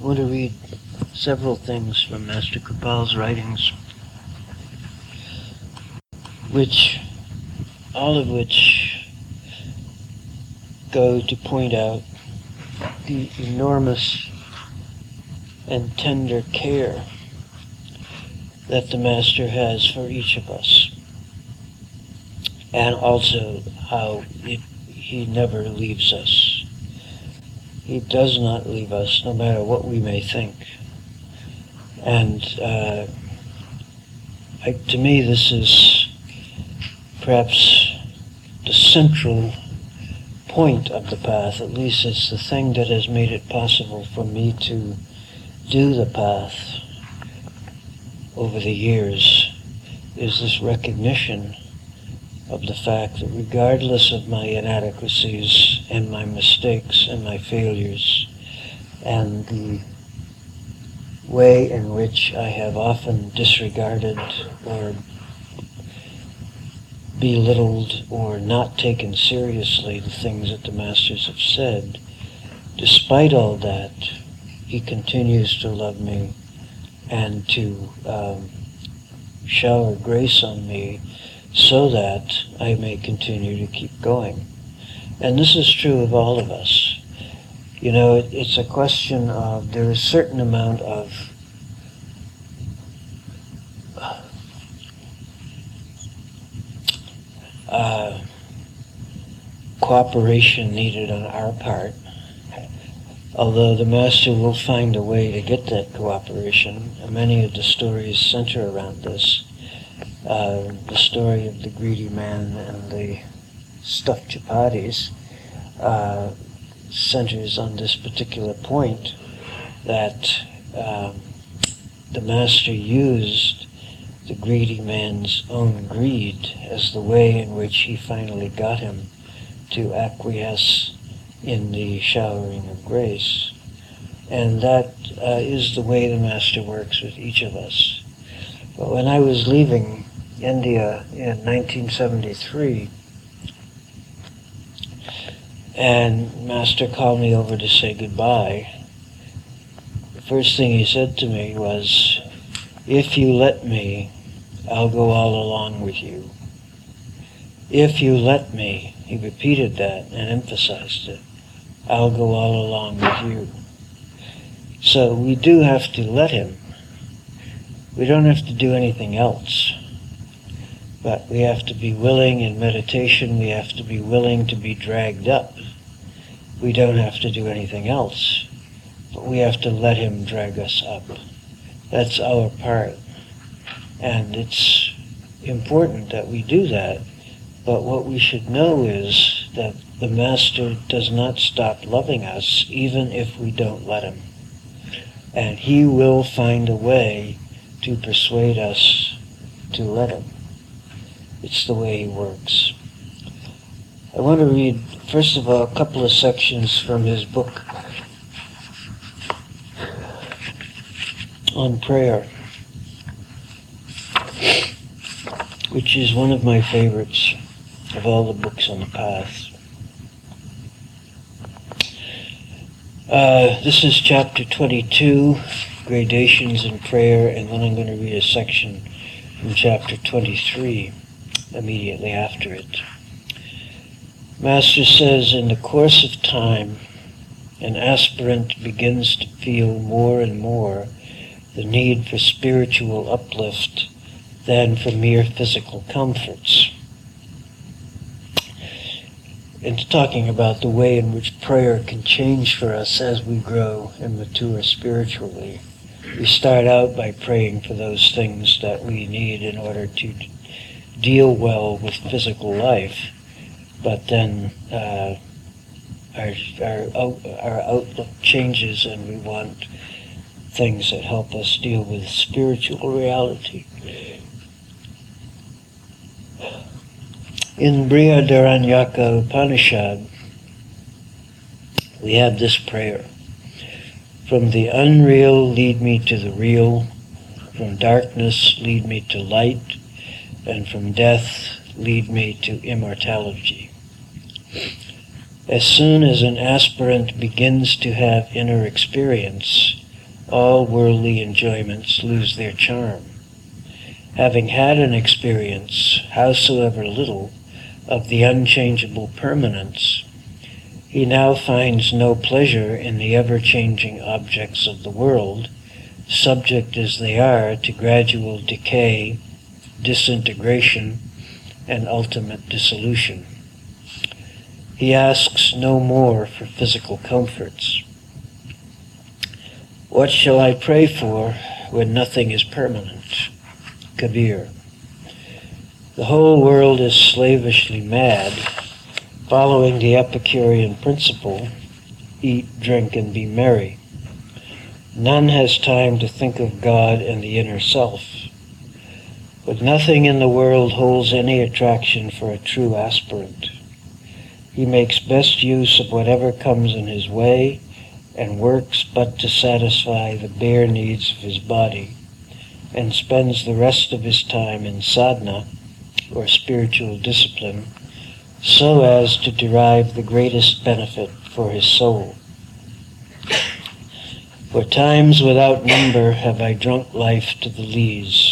I want to read several things from Master Kirpal's writings, which, all of which go to point out the enormous and tender care that the Master has for each of us, and also how it, he never leaves us. He does not leave us, no matter what we may think. And uh, I, to me, this is perhaps the central point of the path. At least it's the thing that has made it possible for me to do the path over the years is this recognition of the fact that regardless of my inadequacies and my mistakes and my failures and the way in which I have often disregarded or belittled or not taken seriously the things that the masters have said, despite all that, he continues to love me and to um, shower grace on me so that I may continue to keep going. And this is true of all of us. You know, it, it's a question of there is a certain amount of uh, cooperation needed on our part. Although the master will find a way to get that cooperation, and many of the stories center around this uh, the story of the greedy man and the stuffed chapatis uh, centers on this particular point that um, the master used the greedy man's own greed as the way in which he finally got him to acquiesce in the showering of grace. And that uh, is the way the master works with each of us. But when I was leaving India in 1973. And Master called me over to say goodbye. The first thing he said to me was, If you let me, I'll go all along with you. If you let me, he repeated that and emphasized it, I'll go all along with you. So we do have to let him. We don't have to do anything else. But we have to be willing in meditation, we have to be willing to be dragged up. We don't have to do anything else, but we have to let Him drag us up. That's our part. And it's important that we do that, but what we should know is that the Master does not stop loving us even if we don't let Him. And He will find a way to persuade us to let Him. It's the way he works. I want to read, first of all, a couple of sections from his book on prayer, which is one of my favorites of all the books on the path. Uh, this is chapter 22, Gradations in Prayer, and then I'm going to read a section from chapter 23 immediately after it. Master says, in the course of time, an aspirant begins to feel more and more the need for spiritual uplift than for mere physical comforts. And talking about the way in which prayer can change for us as we grow and mature spiritually. We start out by praying for those things that we need in order to deal well with physical life, but then uh, our, our, our outlook changes and we want things that help us deal with spiritual reality. In Brihadaranyaka Upanishad, we have this prayer. From the unreal, lead me to the real. From darkness, lead me to light and from death lead me to immortality. As soon as an aspirant begins to have inner experience, all worldly enjoyments lose their charm. Having had an experience, howsoever little, of the unchangeable permanence, he now finds no pleasure in the ever-changing objects of the world, subject as they are to gradual decay, disintegration, and ultimate dissolution. He asks no more for physical comforts. What shall I pray for when nothing is permanent? Kabir. The whole world is slavishly mad, following the Epicurean principle eat, drink, and be merry. None has time to think of God and the inner self. But nothing in the world holds any attraction for a true aspirant. He makes best use of whatever comes in his way and works but to satisfy the bare needs of his body and spends the rest of his time in sadhana or spiritual discipline so as to derive the greatest benefit for his soul. For times without number have I drunk life to the lees.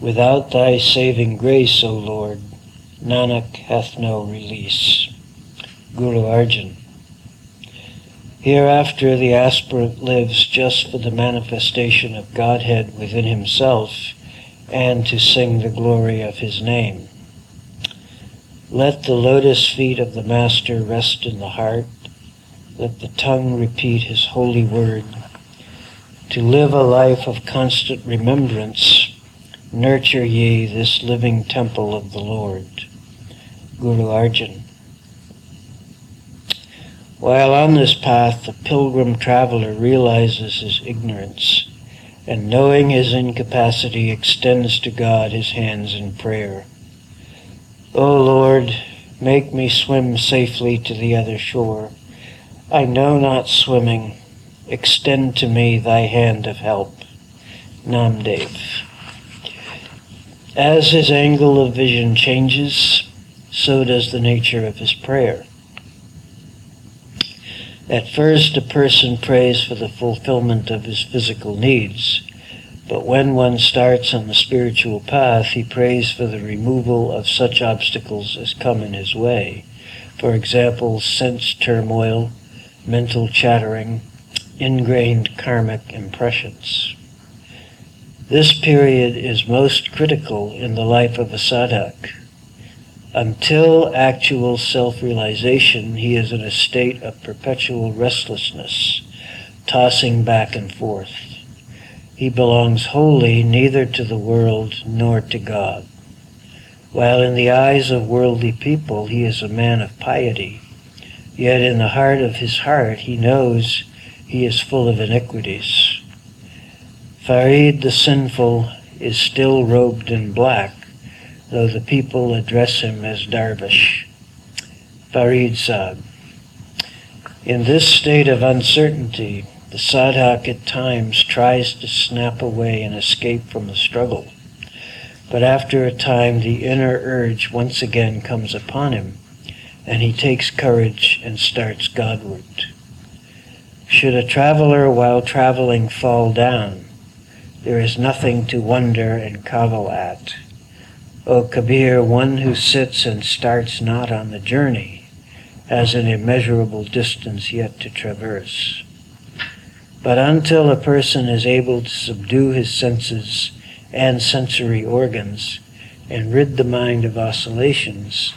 Without thy saving grace, O Lord, Nanak hath no release. Guru Arjan. Hereafter the aspirant lives just for the manifestation of Godhead within himself and to sing the glory of his name. Let the lotus feet of the Master rest in the heart. Let the tongue repeat his holy word. To live a life of constant remembrance, nurture ye this living temple of the Lord. Guru Arjan. While on this path, the pilgrim traveler realizes his ignorance and knowing his incapacity extends to God his hands in prayer. O Lord, make me swim safely to the other shore. I know not swimming. Extend to me thy hand of help. Namdev. As his angle of vision changes, so does the nature of his prayer. At first, a person prays for the fulfillment of his physical needs, but when one starts on the spiritual path, he prays for the removal of such obstacles as come in his way. For example, sense turmoil, mental chattering, ingrained karmic impressions. This period is most critical in the life of a sadhak until actual self realization, he is in a state of perpetual restlessness, tossing back and forth. He belongs wholly neither to the world nor to God. While in the eyes of worldly people he is a man of piety, yet in the heart of his heart he knows he is full of iniquities. Farid the sinful is still robed in black, though the people address him as Darvish. Farid Saab. In this state of uncertainty, the sadhak at times tries to snap away and escape from the struggle. But after a time, the inner urge once again comes upon him, and he takes courage and starts Godward. Should a traveler while traveling fall down, there is nothing to wonder and cavil at. O Kabir, one who sits and starts not on the journey has an immeasurable distance yet to traverse. But until a person is able to subdue his senses and sensory organs and rid the mind of oscillations,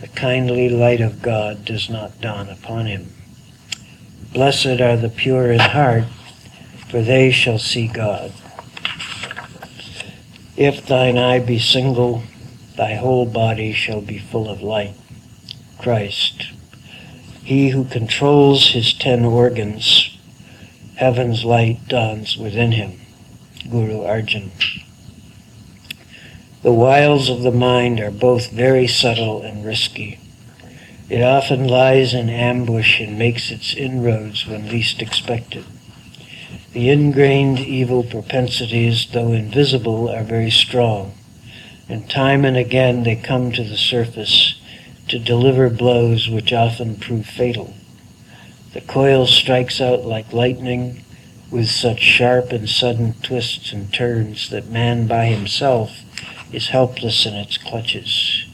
the kindly light of God does not dawn upon him. Blessed are the pure in heart, for they shall see God. If thine eye be single, thy whole body shall be full of light. Christ. He who controls his ten organs, heaven's light dawns within him. Guru Arjan. The wiles of the mind are both very subtle and risky. It often lies in ambush and makes its inroads when least expected. The ingrained evil propensities, though invisible, are very strong, and time and again they come to the surface to deliver blows which often prove fatal. The coil strikes out like lightning, with such sharp and sudden twists and turns that man by himself is helpless in its clutches.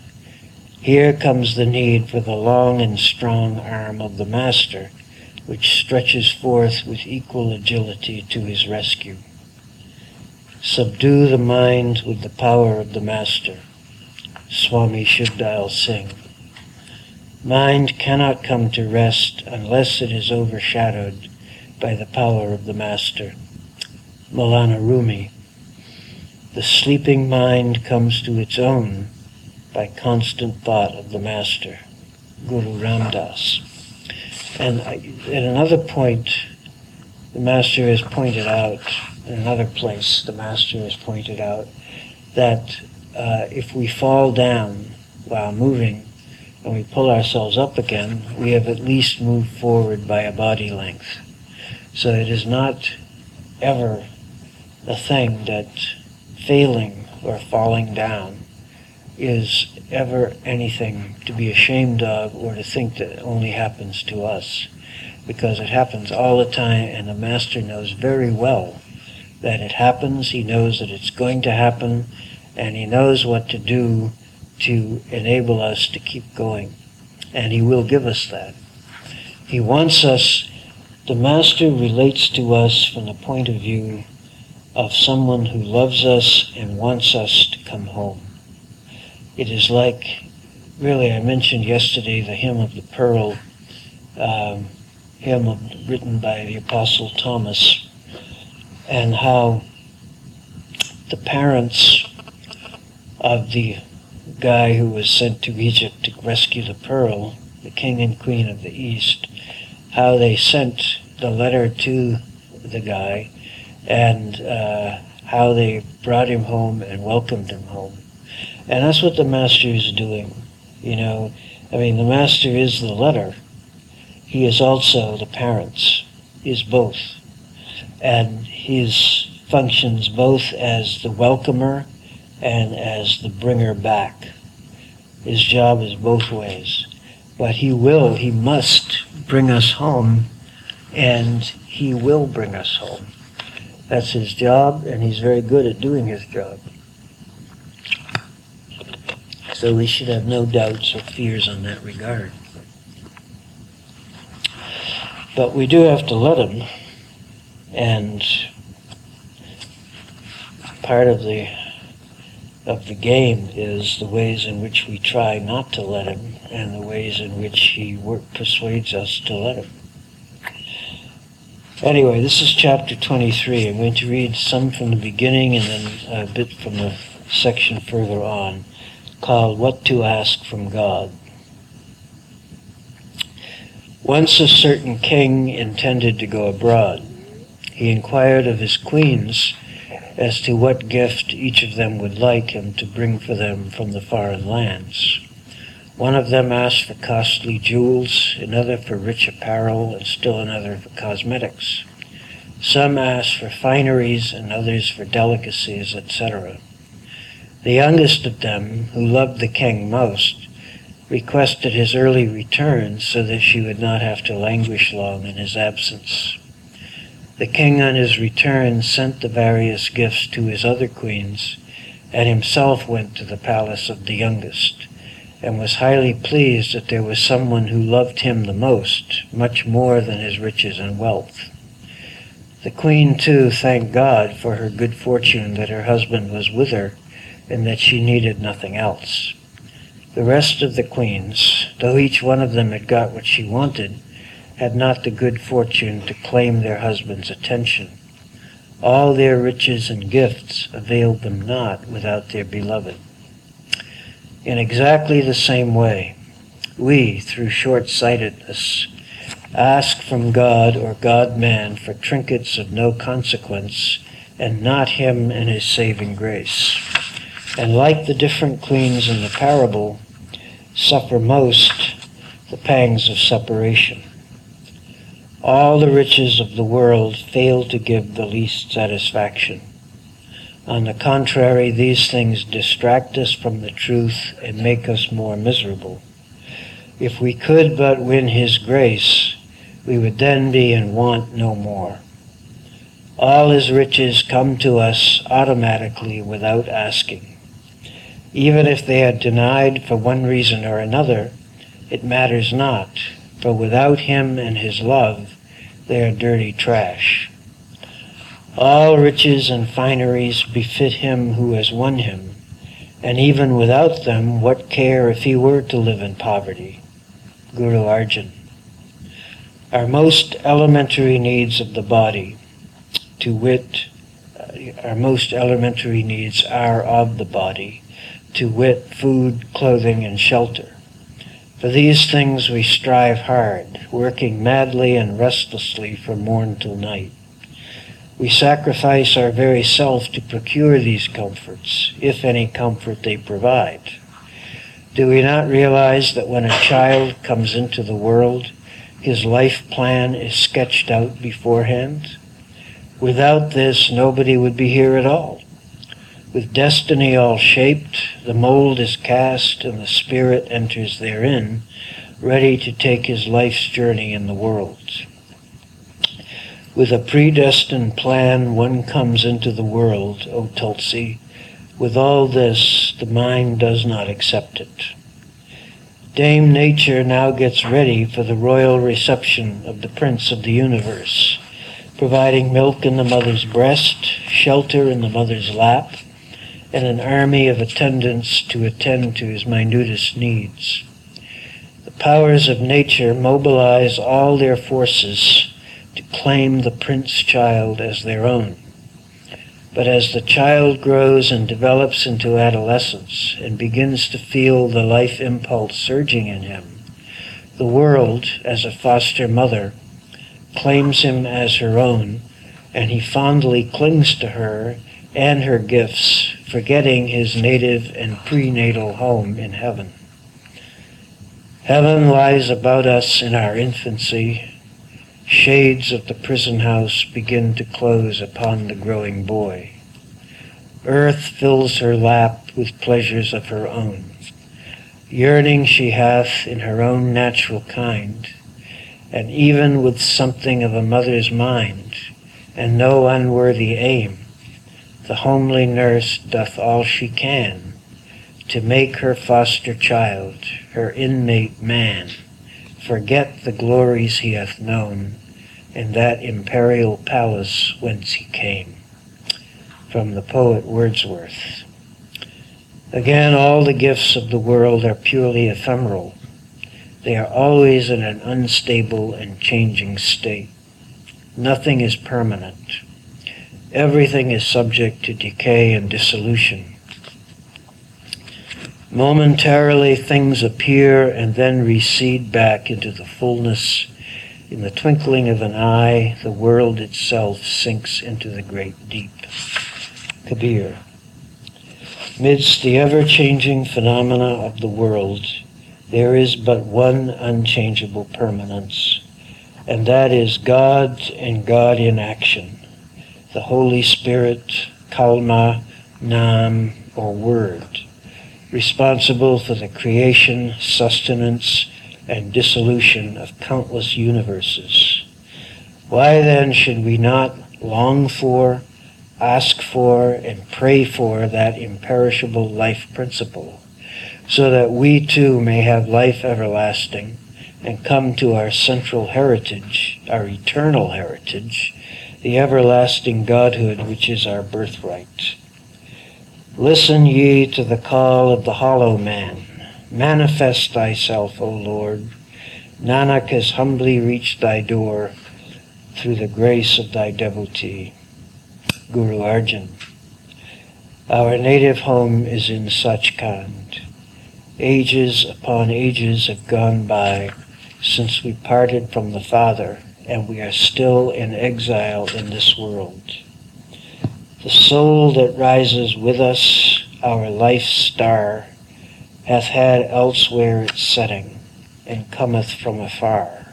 Here comes the need for the long and strong arm of the Master, which stretches forth with equal agility to his rescue. Subdue the mind with the power of the Master. Swami Shivdayal Singh. Mind cannot come to rest unless it is overshadowed by the power of the Master. Maulana Rumi. The sleeping mind comes to its own by constant thought of the Master. Guru Ram Dass. And at another point, the Master has pointed out, in another place, the Master has pointed out that uh, if we fall down while moving and we pull ourselves up again, we have at least moved forward by a body length. So it is not ever a thing that failing or falling down is ever anything to be ashamed of or to think that only happens to us. Because it happens all the time, and the Master knows very well that it happens. He knows that it's going to happen, and he knows what to do to enable us to keep going. And he will give us that. He wants us the Master relates to us from the point of view of someone who loves us and wants us to come home. It is like, really, I mentioned yesterday the hymn of the pearl, um, hymn of, written by the Apostle Thomas, and how the parents of the guy who was sent to Egypt to rescue the pearl, the king and queen of the East, how they sent the letter to the guy and uh, how they brought him home and welcomed him home. And that's what the master is doing. You know, I mean, the master is the letter. He is also the parents. He is both. And his functions both as the welcomer and as the bringer back. His job is both ways. But he will, he must bring us home, and he will bring us home. That's his job, and he's very good at doing his job. So we should have no doubts or fears on that regard. But we do have to let him, and part of the of the game is the ways in which we try not to let him and the ways in which he work, persuades us to let him. Anyway, this is chapter 23. I'm going to read some from the beginning and then a bit from the section further on called What to Ask from God. Once a certain king intended to go abroad. He inquired of his queens as to what gift each of them would like him to bring for them from the foreign lands. One of them asked for costly jewels, another for rich apparel, and still another for cosmetics. Some asked for fineries, and others for delicacies, etc. The youngest of them, who loved the king most, requested his early return so that she would not have to languish long in his absence. The king on his return sent the various gifts to his other queens, and himself went to the palace of the youngest, and was highly pleased that there was someone who loved him the most, much more than his riches and wealth. The queen, too, thanked God for her good fortune that her husband was with her, and that she needed nothing else. The rest of the queens, though each one of them had got what she wanted, had not the good fortune to claim their husband's attention. All their riches and gifts availed them not without their beloved. In exactly the same way, we, through short sightedness, ask from God or God man for trinkets of no consequence, and not Him and His saving grace. And like the different queens in the parable, suffer most the pangs of separation. All the riches of the world fail to give the least satisfaction. On the contrary, these things distract us from the truth and make us more miserable. If we could but win His grace, we would then be in want no more. All his riches come to us automatically without asking. Even if they are denied for one reason or another, it matters not, for without him and his love, they are dirty trash. All riches and fineries befit him who has won him, and even without them, what care if he were to live in poverty? Guru Arjan. Our most elementary needs of the body, to wit, uh, our most elementary needs are of the body, to wit, food, clothing, and shelter. For these things we strive hard, working madly and restlessly from morn till night. We sacrifice our very self to procure these comforts, if any comfort they provide. Do we not realize that when a child comes into the world, his life plan is sketched out beforehand? Without this, nobody would be here at all. With destiny all shaped, the mold is cast and the spirit enters therein, ready to take his life's journey in the world. With a predestined plan, one comes into the world, O Tulsi. With all this, the mind does not accept it. Dame Nature now gets ready for the royal reception of the Prince of the Universe, providing milk in the mother's breast, shelter in the mother's lap, and an army of attendants to attend to his minutest needs. The powers of nature mobilize all their forces to claim the prince child as their own. But as the child grows and develops into adolescence and begins to feel the life impulse surging in him, the world, as a foster mother, claims him as her own, and he fondly clings to her and her gifts, forgetting his native and prenatal home in heaven. Heaven lies about us in our infancy. Shades of the prison house begin to close upon the growing boy. Earth fills her lap with pleasures of her own. Yearning she hath in her own natural kind, and even with something of a mother's mind, and no unworthy aim, the homely nurse doth all she can to make her foster child, her inmate man, forget the glories he hath known in that imperial palace whence he came. From the poet Wordsworth. Again, all the gifts of the world are purely ephemeral. They are always in an unstable and changing state. Nothing is permanent. Everything is subject to decay and dissolution. Momentarily, things appear and then recede back into the fullness. In the twinkling of an eye, the world itself sinks into the great deep. Kabir. Midst the ever changing phenomena of the world, there is but one unchangeable permanence, and that is God and God in action the Holy Spirit, Kalma, Nam, or Word, responsible for the creation, sustenance, and dissolution of countless universes. Why then should we not long for, ask for, and pray for that imperishable life principle, so that we too may have life everlasting and come to our central heritage, our eternal heritage, the everlasting Godhood which is our birthright. Listen ye to the call of the hollow man. Manifest thyself, O Lord. Nanak has humbly reached thy door through the grace of thy devotee. Guru Arjan. Our native home is in Sachkhand. Ages upon ages have gone by since we parted from the Father and we are still in exile in this world. The soul that rises with us, our life star, hath had elsewhere its setting, and cometh from afar.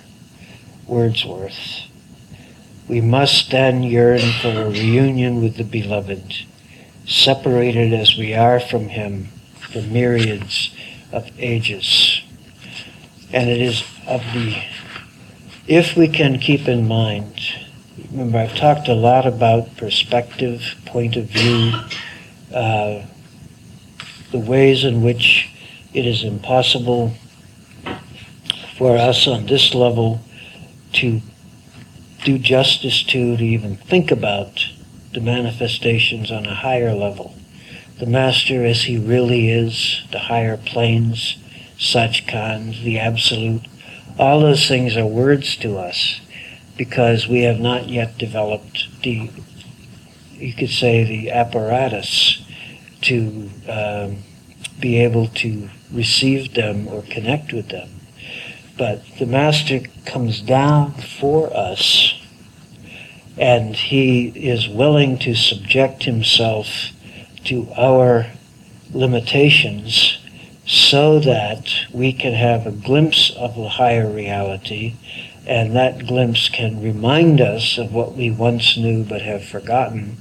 Wordsworth. We must then yearn for a reunion with the Beloved, separated as we are from Him for myriads of ages. And it is of the if we can keep in mind, remember, I've talked a lot about perspective, point of view, uh, the ways in which it is impossible for us on this level to do justice to, to even think about the manifestations on a higher level. The Master as he really is, the higher planes, Sachkhand, the Absolute, all those things are words to us because we have not yet developed the, you could say, the apparatus to um, be able to receive them or connect with them. But the Master comes down for us and he is willing to subject himself to our limitations so that we can have a glimpse of the higher reality and that glimpse can remind us of what we once knew but have forgotten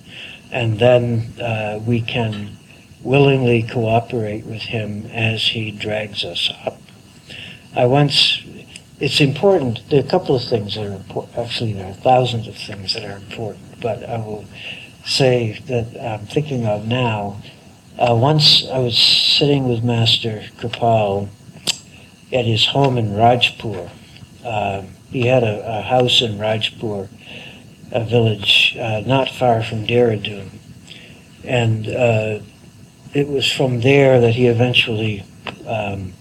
and then uh, we can willingly cooperate with him as he drags us up. I once, it's important, there are a couple of things that are important, actually there are thousands of things that are important, but I will say that I'm thinking of now. Uh, once I was sitting with Master Kirpal at his home in Rajpur. Uh, he had a, a, house in Rajpur, a village uh, not far from Dehradun. And uh, it was from there that he eventually um,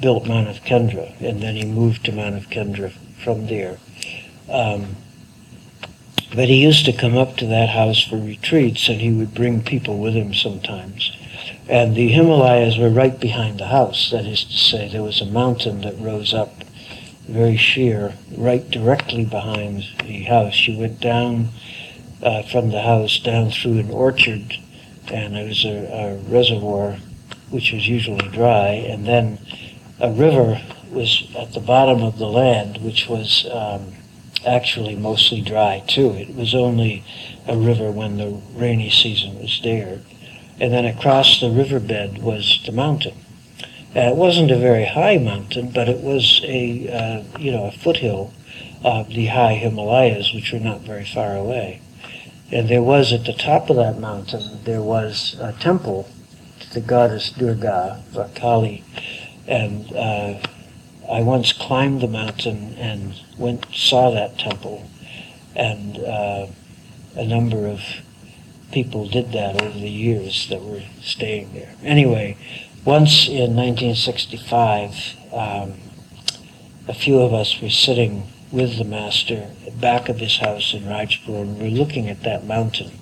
built Manav Kendra, and then he moved to Manav Kendra from there. Um, but he used to come up to that house for retreats, and he would bring people with him sometimes. And the Himalayas were right behind the house. That is to say, there was a mountain that rose up very sheer, right directly behind the house. You went down uh, from the house down through an orchard and there was a, a reservoir which was usually dry, and then a river was at the bottom of the land, which was um, actually mostly dry too. It was only a river when the rainy season was there. And then across the riverbed was the mountain. Uh, it wasn't a very high mountain, but it was a uh, you know a foothill of the high Himalayas, which were not very far away. And there was at the top of that mountain, there was a temple to the goddess Durga, or Kali. And uh, I once climbed the mountain and went saw that temple. And uh, a number of people did that over the years that were staying there. Anyway, once in 1965, um, a few of us were sitting with the master back of his house in Rajpur, and we're looking at that mountain.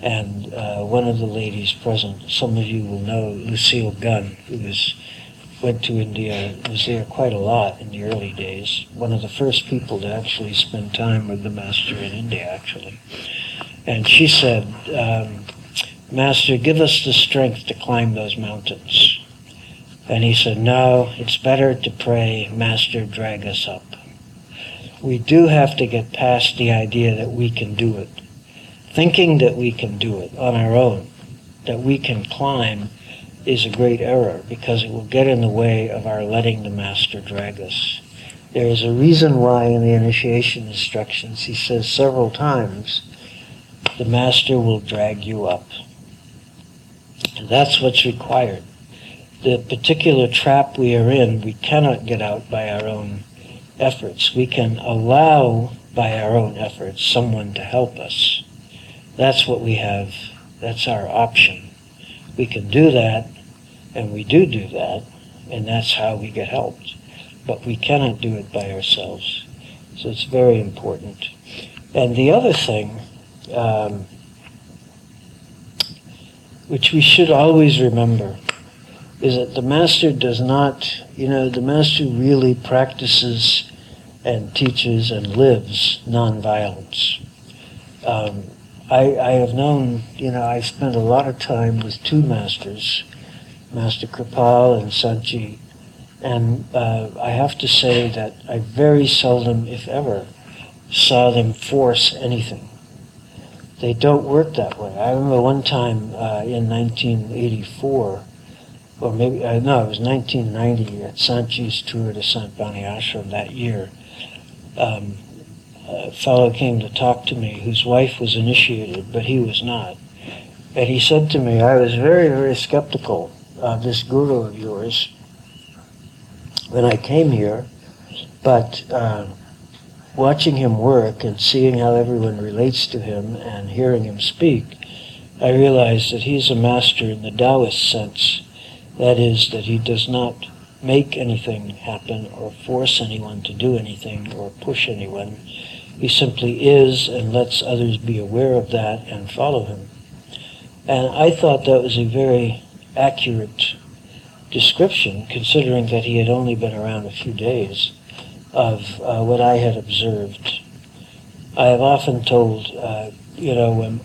And uh, one of the ladies present, some of you will know Lucille Gunn, who was went to India, was there quite a lot in the early days. One of the first people to actually spend time with the master in India, actually. And she said, um, Master, give us the strength to climb those mountains. And he said, No, it's better to pray, Master, drag us up we do have to get past the idea that we can do it. Thinking that we can do it on our own, that we can climb, is a great error because it will get in the way of our letting the Master drag us. There is a reason why in the initiation instructions he says several times, the Master will drag you up. And that's what's required. The particular trap we are in, we cannot get out by our own efforts. We can allow by our own efforts someone to help us. That's what we have. That's our option. We can do that, and we do do that, and that's how we get helped. But we cannot do it by ourselves. So it's very important. And the other thing, um, which we should always remember, is that the master does not, you know, the master really practices and teaches and lives nonviolence. Um, I, I have known, you know, I spent a lot of time with two masters, Master Kirpal and Sant Ji, and uh, I have to say that I very seldom, if ever, saw them force anything. They don't work that way. I remember one time uh, in 1984, or maybe, uh, no, it was 1990 at Sant Ji's tour to Sant Ashram that year. Um, a fellow came to talk to me whose wife was initiated, but he was not. And he said to me, I was very, very skeptical of this guru of yours when I came here, but uh, watching him work and seeing how everyone relates to him and hearing him speak, I realized that he's a master in the Taoist sense. That is, that he does not make anything happen or force anyone to do anything or push anyone. He simply is and lets others be aware of that and follow him. And I thought that was a very accurate description, considering that he had only been around a few days, of uh, what I had observed. I have often told, uh, you know, when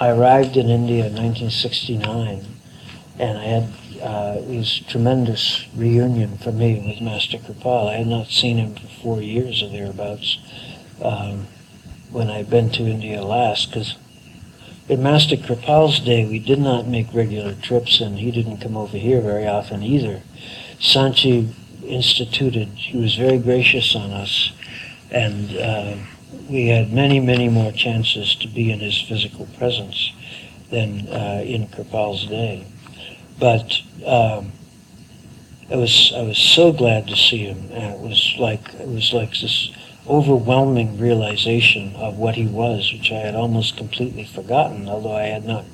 I arrived in India in 1969, and I had uh, a tremendous reunion for me with Master Kirpal. I had not seen him for four years or thereabouts um, when I'd been to India last, because in Master Kirpal's day, we did not make regular trips, and he didn't come over here very often either. Sant Ji instituted, he was very gracious on us, and uh, we had many, many more chances to be in his physical presence than uh, in Kirpal's day. But um, I was I was so glad to see him, and it was like it was like this overwhelming realization of what he was, which I had almost completely forgotten, although I had not,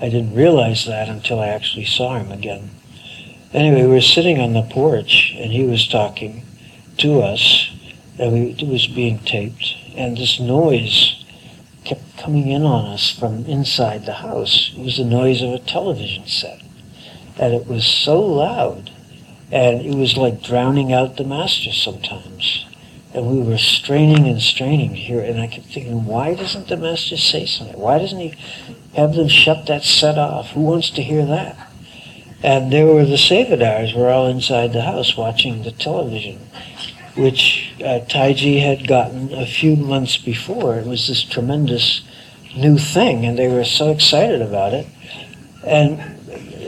I didn't realize that until I actually saw him again. Anyway, we were sitting on the porch, and he was talking to us, and we, it was being taped, and this noise kept coming in on us from inside the house. It was the noise of a television set, and it was so loud, and it was like drowning out the master sometimes and we were straining and straining here, and I kept thinking, why doesn't the master say something? Why doesn't he have them shut that set off? Who wants to hear that? And there were the Sevadars were all inside the house watching the television, which uh, Taiji had gotten a few months before. It was this tremendous new thing, and they were so excited about it. And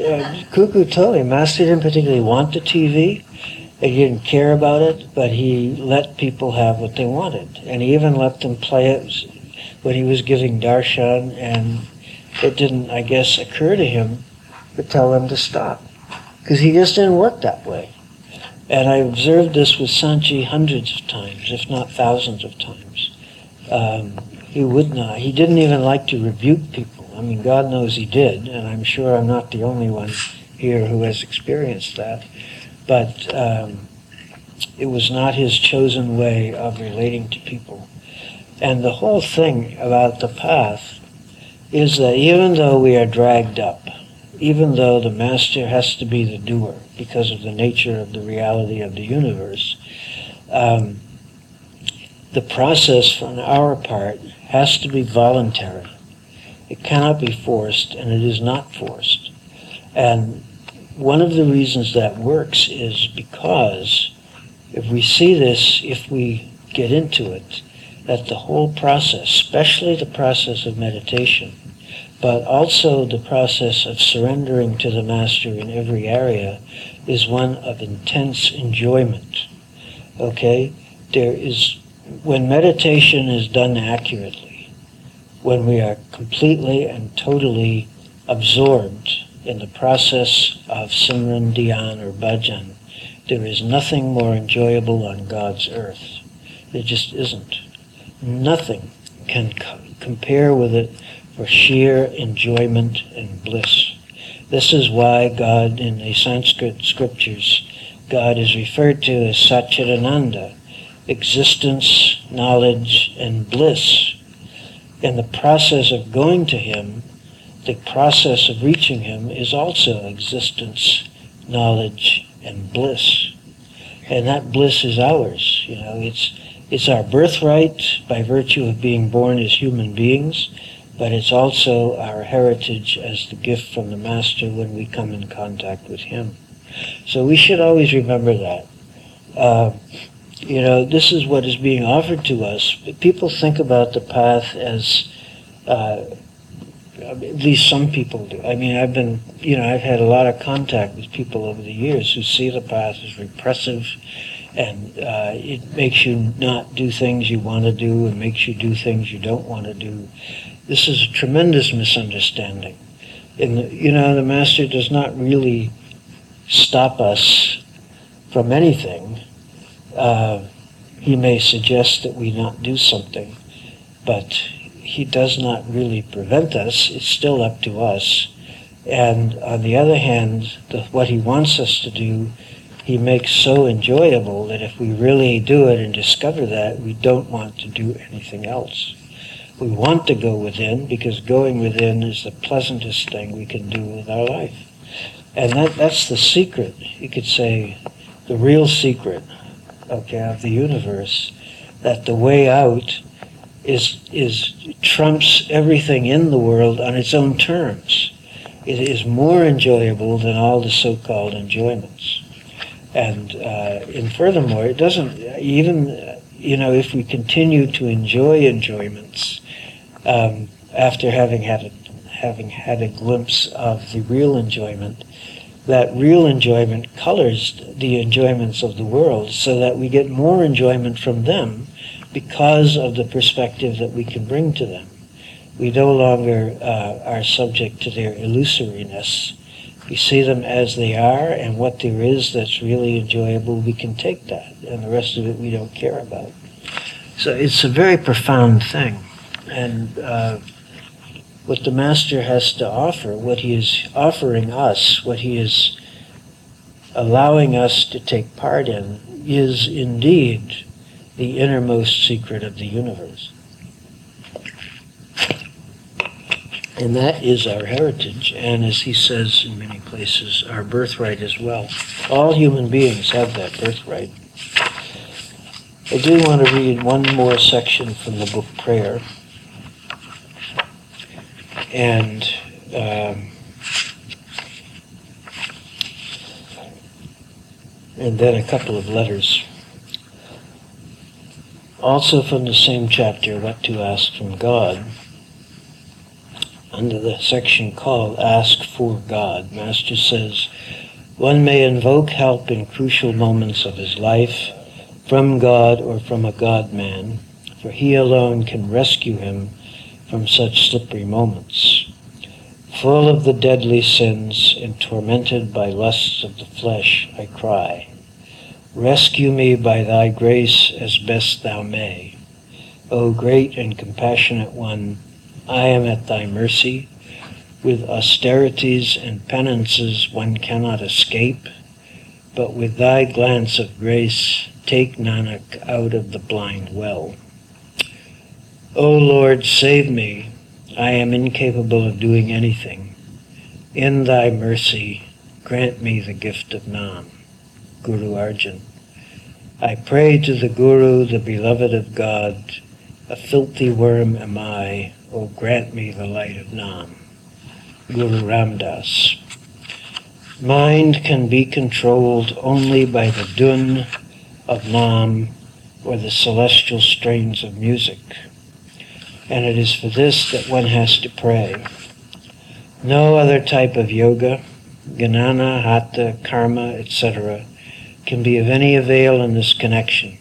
uh, told me, Master didn't particularly want the TV, he didn't care about it, but he let people have what they wanted. And he even let them play it when he was giving darshan, and it didn't, I guess, occur to him to tell them to stop. Because he just didn't work that way. And I observed this with Sant Ji hundreds of times, if not thousands of times. Um, he would not. He didn't even like to rebuke people. I mean, God knows he did, and I'm sure I'm not the only one here who has experienced that but um, it was not his chosen way of relating to people. And the whole thing about the path is that even though we are dragged up, even though the master has to be the doer because of the nature of the reality of the universe, um, the process on our part has to be voluntary. It cannot be forced, and it is not forced. And one of the reasons that works is because if we see this, if we get into it, that the whole process, especially the process of meditation, but also the process of surrendering to the Master in every area, is one of intense enjoyment. Okay? There is, when meditation is done accurately, when we are completely and totally absorbed in the process of Simran Dhyan or Bhajan, there is nothing more enjoyable on God's earth. There just isn't. Nothing can co- compare with it for sheer enjoyment and bliss. This is why God, in the Sanskrit scriptures, God is referred to as Satchidananda, existence, knowledge, and bliss. In the process of going to Him, the process of reaching him is also existence, knowledge, and bliss. And that bliss is ours. You know, it's it's our birthright by virtue of being born as human beings, but it's also our heritage as the gift from the Master when we come in contact with Him. So we should always remember that. Uh, you know, this is what is being offered to us. People think about the path as uh, at least some people do. I mean, I've been, you know, I've had a lot of contact with people over the years who see the path as repressive and uh, it makes you not do things you want to do and makes you do things you don't want to do. This is a tremendous misunderstanding. And, you know, the Master does not really stop us from anything. Uh, he may suggest that we not do something, but he does not really prevent us. It's still up to us. And on the other hand, the, what he wants us to do he makes so enjoyable that if we really do it and discover that, we don't want to do anything else. We want to go within because going within is the pleasantest thing we can do with our life. And that, that's the secret, you could say, the real secret, okay, of the universe, that the way out is, is trumps everything in the world on its own terms. It is more enjoyable than all the so-called enjoyments. And, uh, and furthermore, it doesn't, even, you know, if we continue to enjoy enjoyments um, after having had, a, having had a glimpse of the real enjoyment, that real enjoyment colors the enjoyments of the world so that we get more enjoyment from them because of the perspective that we can bring to them. We no longer uh, are subject to their illusoriness we see them as they are, and what there is that's really enjoyable, we can take that, and the rest of it we don't care about. So it's a very profound thing. And uh, what the Master has to offer, what he is offering us, what he is allowing us to take part in, is indeed the innermost secret of the universe. And that is our heritage, and as he says in many places, our birthright as well. All human beings have that birthright. I do want to read one more section from the book Prayer. And um, and then a couple of letters. Also from the same chapter, What to Ask from God under the section called Ask for God, Master says, one may invoke help in crucial moments of his life from God or from a God man, for he alone can rescue him from such slippery moments. Full of the deadly sins and tormented by lusts of the flesh, I cry, Rescue me by thy grace as best thou may. O great and compassionate one, I am at thy mercy. With austerities and penances one cannot escape, but with thy glance of grace take Nanak out of the blind well. O Lord, save me. I am incapable of doing anything. In thy mercy, grant me the gift of Nam. Guru Arjan. I pray to the Guru, the beloved of God. A filthy worm am I, O grant me the light of Nam. Guru Ram Dass. Mind can be controlled only by the Dhun of Nam or the celestial strains of music. And it is for this that one has to pray. No other type of yoga, Jnana, Hatha, Karma, etc., can be of any avail in this connection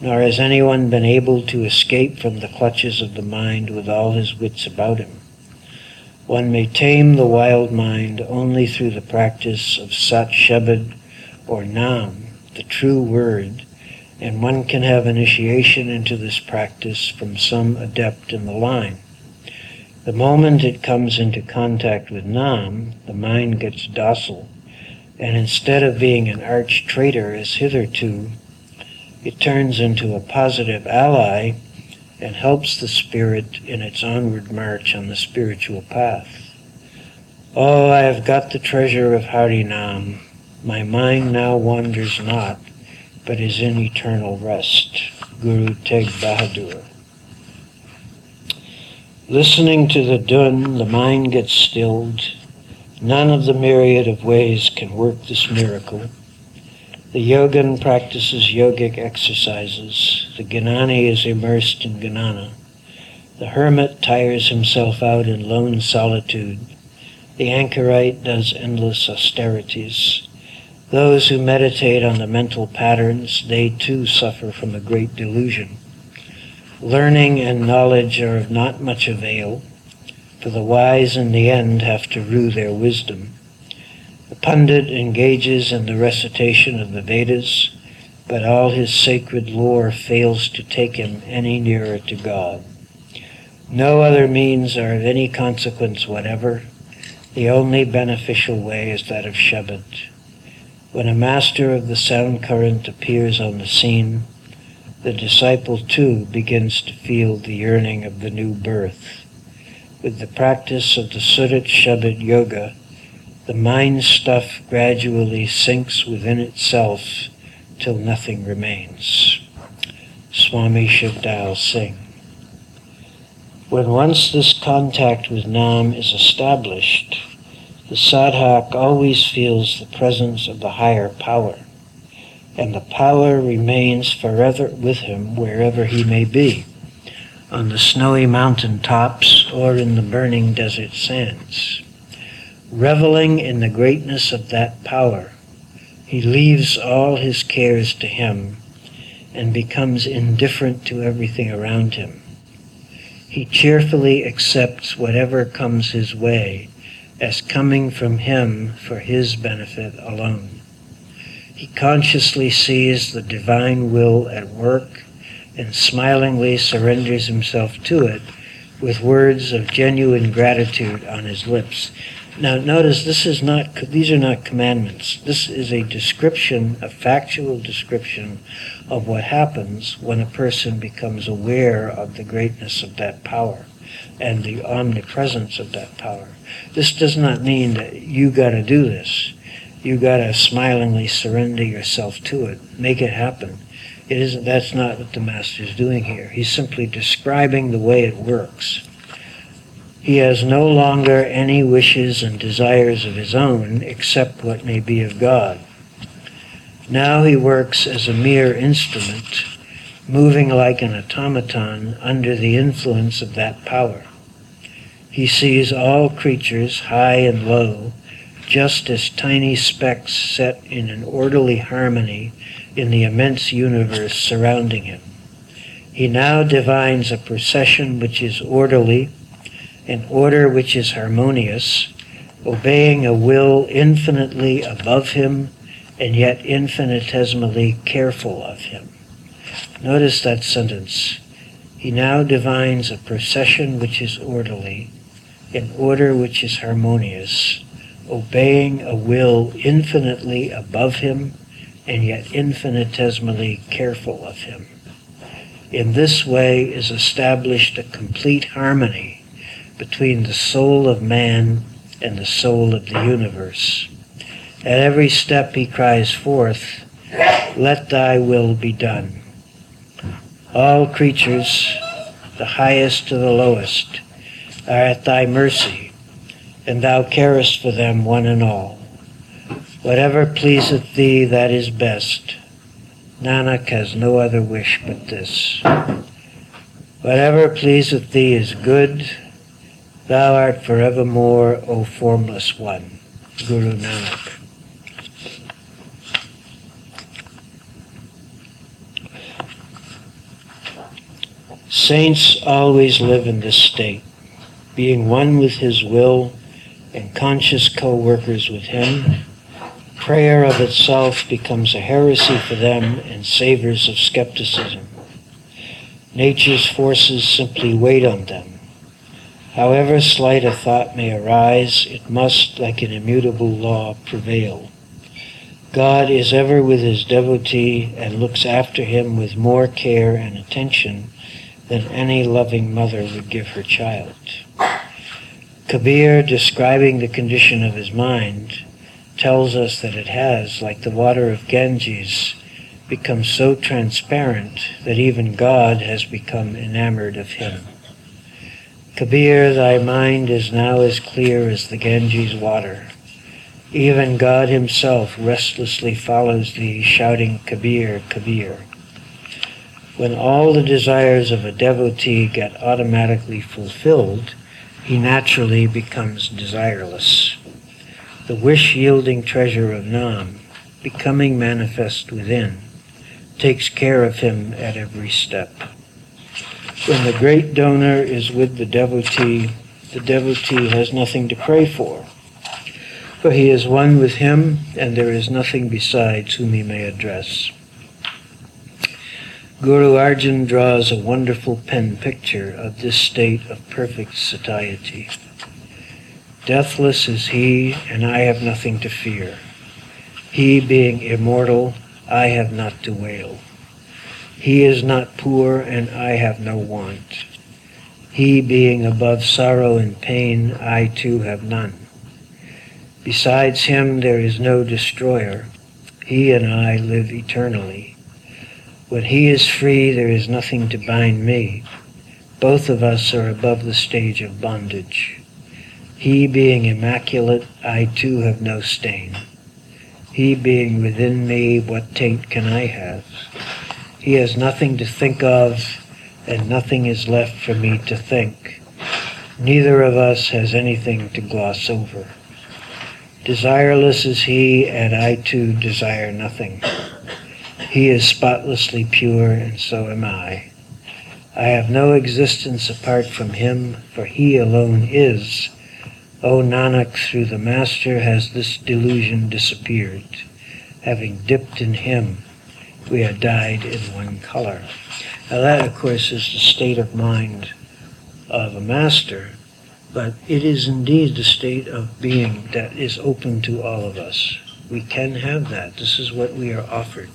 nor has anyone been able to escape from the clutches of the mind with all his wits about him. One may tame the wild mind only through the practice of Sat Shabad or Nam, the true word, and one can have initiation into this practice from some adept in the line. The moment it comes into contact with Nam, the mind gets docile, and instead of being an arch traitor as hitherto, it turns into a positive ally and helps the spirit in its onward march on the spiritual path. Oh, I have got the treasure of Harinam. My mind now wanders not, but is in eternal rest. Guru Teg Bahadur. Listening to the Dhun, the mind gets stilled. None of the myriad of ways can work this miracle. The yogin practices yogic exercises. The Gnani is immersed in Gnana. The hermit tires himself out in lone solitude. The anchorite does endless austerities. Those who meditate on the mental patterns, they too suffer from a great delusion. Learning and knowledge are of not much avail, for the wise in the end have to rue their wisdom. The pundit engages in the recitation of the Vedas, but all his sacred lore fails to take him any nearer to God. No other means are of any consequence whatever. The only beneficial way is that of Shabad. When a master of the sound current appears on the scene, the disciple too begins to feel the yearning of the new birth. With the practice of the Surat Shabad Yoga, the mind stuff gradually sinks within itself till nothing remains. Swami Shiv Dayal Singh. When once this contact with Nam is established, the sadhak always feels the presence of the higher power, and the power remains forever with him wherever he may be, on the snowy mountain tops or in the burning desert sands. Reveling in the greatness of that power, he leaves all his cares to him and becomes indifferent to everything around him. He cheerfully accepts whatever comes his way as coming from him for his benefit alone. He consciously sees the divine will at work and smilingly surrenders himself to it with words of genuine gratitude on his lips. Now notice this is not these are not commandments. This is a description, a factual description of what happens when a person becomes aware of the greatness of that power and the omnipresence of that power. This does not mean that you got to do this. You got to smilingly surrender yourself to it. Make it happen. It isn't that's not what the master is doing here. He's simply describing the way it works. He has no longer any wishes and desires of his own except what may be of God. Now he works as a mere instrument, moving like an automaton under the influence of that power. He sees all creatures, high and low, just as tiny specks set in an orderly harmony in the immense universe surrounding him. He now divines a procession which is orderly an order which is harmonious, obeying a will infinitely above him and yet infinitesimally careful of him. Notice that sentence. He now divines a procession which is orderly, an order which is harmonious, obeying a will infinitely above him and yet infinitesimally careful of him. In this way is established a complete harmony between the soul of man and the soul of the universe. At every step he cries forth, Let thy will be done. All creatures, the highest to the lowest, are at thy mercy, and thou carest for them one and all. Whatever pleaseth thee, that is best. Nanak has no other wish but this. Whatever pleaseth thee is good, Thou art forevermore, O formless one. Guru Nanak. Saints always live in this state, being one with His will and conscious co workers with Him. Prayer of itself becomes a heresy for them and savors of skepticism. Nature's forces simply wait on them However slight a thought may arise, it must, like an immutable law, prevail. God is ever with his devotee and looks after him with more care and attention than any loving mother would give her child. Kabir, describing the condition of his mind, tells us that it has, like the water of Ganges, become so transparent that even God has become enamored of him. Kabir, thy mind is now as clear as the Ganges water. Even God himself restlessly follows thee, shouting, Kabir, Kabir. When all the desires of a devotee get automatically fulfilled, he naturally becomes desireless. The wish-yielding treasure of Nam, becoming manifest within, takes care of him at every step. When the great donor is with the devotee, the devotee has nothing to pray for, for he is one with him, and there is nothing besides whom he may address. Guru Arjan draws a wonderful pen picture of this state of perfect satiety. Deathless is he, and I have nothing to fear. He being immortal, I have not to wail. He is not poor, and I have no want. He being above sorrow and pain, I too have none. Besides him there is no destroyer. He and I live eternally. When he is free, there is nothing to bind me. Both of us are above the stage of bondage. He being immaculate, I too have no stain. He being within me, what taint can I have? He has nothing to think of, and nothing is left for me to think. Neither of us has anything to gloss over. Desireless is he, and I too desire nothing. He is spotlessly pure, and so am I. I have no existence apart from him, for he alone is, O Nanak, through the Master has this delusion disappeared. Having dipped in him, we are dyed in one color. Now that, of course, is the state of mind of a master, but it is indeed the state of being that is open to all of us. We can have that. This is what we are offered.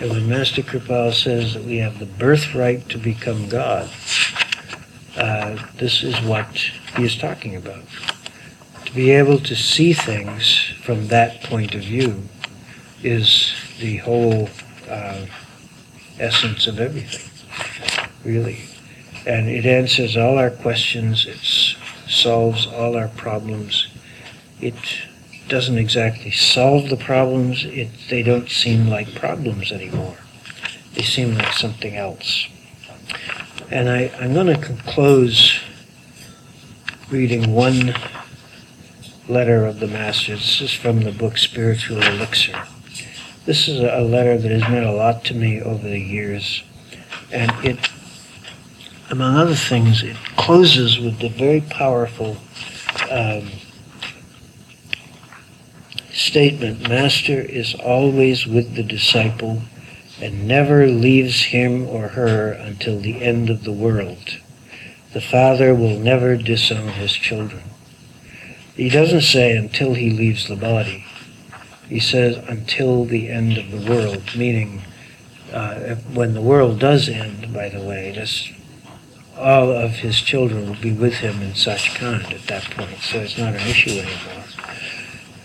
And when Master Kirpal says that we have the birthright to become God, uh, this is what he is talking about to be able to see things from that point of view is the whole uh, essence of everything, really. And it answers all our questions, it solves all our problems. It doesn't exactly solve the problems, it, they don't seem like problems anymore. They seem like something else. And I, I'm going to close reading one letter of the Master. This is from the book Spiritual Elixir. This is a letter that has meant a lot to me over the years. And it, among other things, it closes with the very powerful um, statement Master is always with the disciple and never leaves him or her until the end of the world. The Father will never disown his children. He doesn't say until he leaves the body. He says until the end of the world, meaning uh, when the world does end, by the way, this, all of his children will be with him in Sachkhand at that point, so it's not an issue anymore.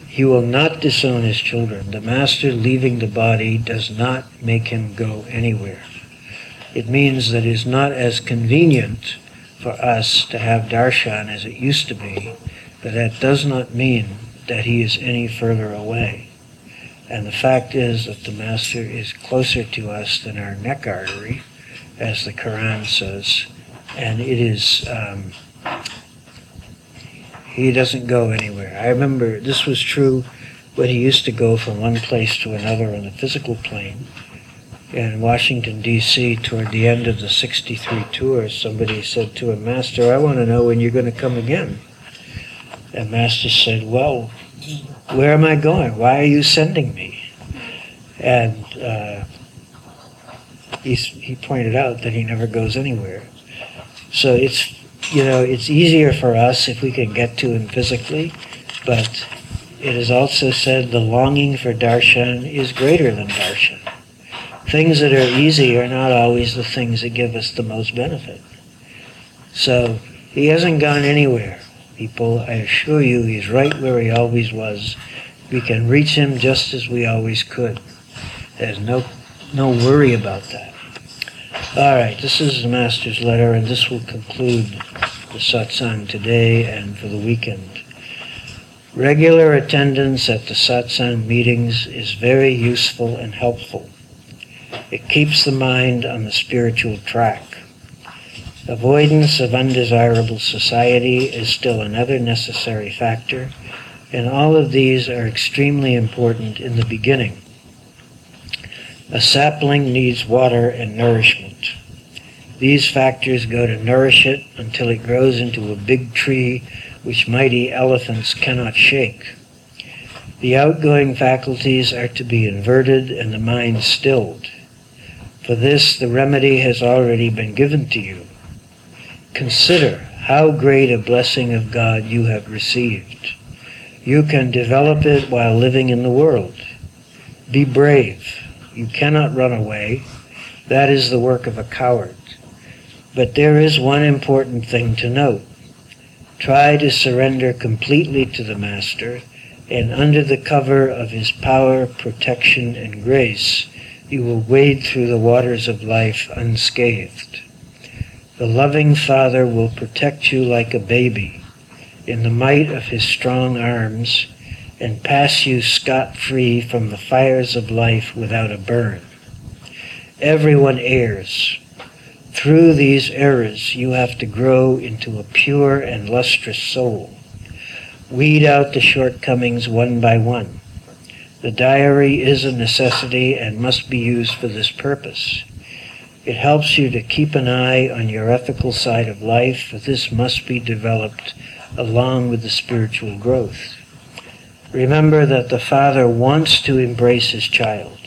He will not disown his children. The master leaving the body does not make him go anywhere. It means that it is not as convenient for us to have darshan as it used to be, but that does not mean that he is any further away. And the fact is that the Master is closer to us than our neck artery, as the Quran says, and it is, um, he doesn't go anywhere. I remember this was true when he used to go from one place to another on the physical plane. In Washington, D.C., toward the end of the 63 tour, somebody said to him, Master, I want to know when you're going to come again. And Master said, Well, where am I going? Why are you sending me? And uh, he, he pointed out that he never goes anywhere. So it's, you know, it's easier for us if we can get to him physically, but it is also said the longing for darshan is greater than darshan. Things that are easy are not always the things that give us the most benefit. So he hasn't gone anywhere people. I assure you, he's right where he always was. We can reach him just as we always could. There's no, no worry about that. All right, this is the Master's letter, and this will conclude the satsang today and for the weekend. Regular attendance at the satsang meetings is very useful and helpful. It keeps the mind on the spiritual track. Avoidance of undesirable society is still another necessary factor, and all of these are extremely important in the beginning A sapling needs water and nourishment. These factors go to nourish it until it grows into a big tree which mighty elephants cannot shake. The outgoing faculties are to be inverted and the mind stilled. For this, the remedy has already been given to you. Consider how great a blessing of God you have received. You can develop it while living in the world. Be brave. You cannot run away. That is the work of a coward. But there is one important thing to note. Try to surrender completely to the Master, and under the cover of his power, protection, and grace, you will wade through the waters of life unscathed. The loving Father will protect you like a baby in the might of his strong arms and pass you scot free from the fires of life without a burn. Everyone errs. Through these errors, you have to grow into a pure and lustrous soul. Weed out the shortcomings one by one. The diary is a necessity and must be used for this purpose. It helps you to keep an eye on your ethical side of life, for this must be developed along with the spiritual growth. Remember that the Father wants to embrace his child.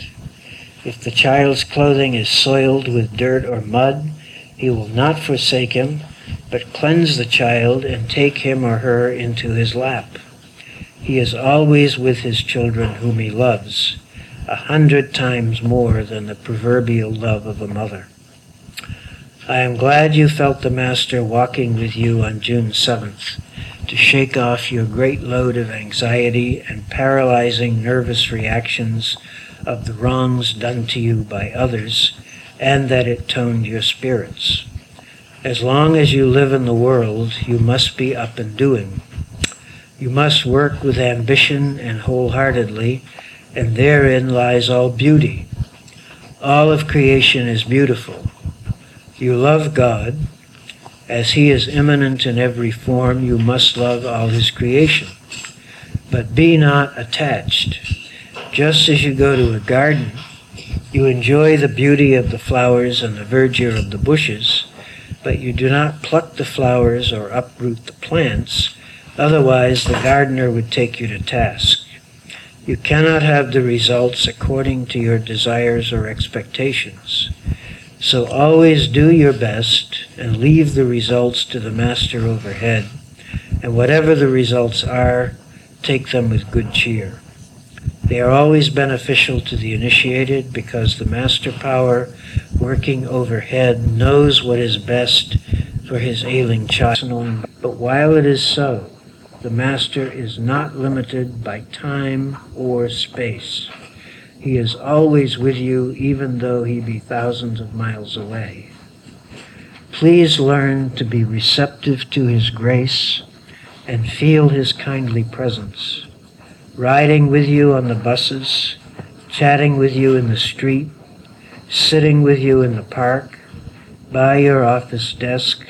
If the child's clothing is soiled with dirt or mud, he will not forsake him, but cleanse the child and take him or her into his lap. He is always with his children whom he loves a hundred times more than the proverbial love of a mother. I am glad you felt the Master walking with you on June 7th to shake off your great load of anxiety and paralyzing nervous reactions of the wrongs done to you by others, and that it toned your spirits. As long as you live in the world, you must be up and doing. You must work with ambition and wholeheartedly and therein lies all beauty. All of creation is beautiful. You love God. As He is immanent in every form, you must love all His creation. But be not attached. Just as you go to a garden, you enjoy the beauty of the flowers and the verdure of the bushes, but you do not pluck the flowers or uproot the plants, otherwise the gardener would take you to task. You cannot have the results according to your desires or expectations. So always do your best and leave the results to the master overhead. And whatever the results are, take them with good cheer. They are always beneficial to the initiated because the master power working overhead knows what is best for his ailing child. But while it is so, the Master is not limited by time or space. He is always with you, even though he be thousands of miles away. Please learn to be receptive to his grace and feel his kindly presence. Riding with you on the buses, chatting with you in the street, sitting with you in the park, by your office desk,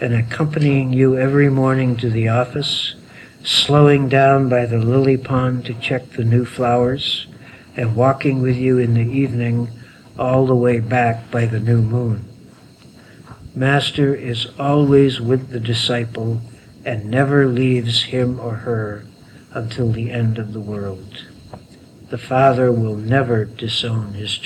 and accompanying you every morning to the office, slowing down by the lily pond to check the new flowers, and walking with you in the evening all the way back by the new moon. Master is always with the disciple and never leaves him or her until the end of the world. The Father will never disown his children.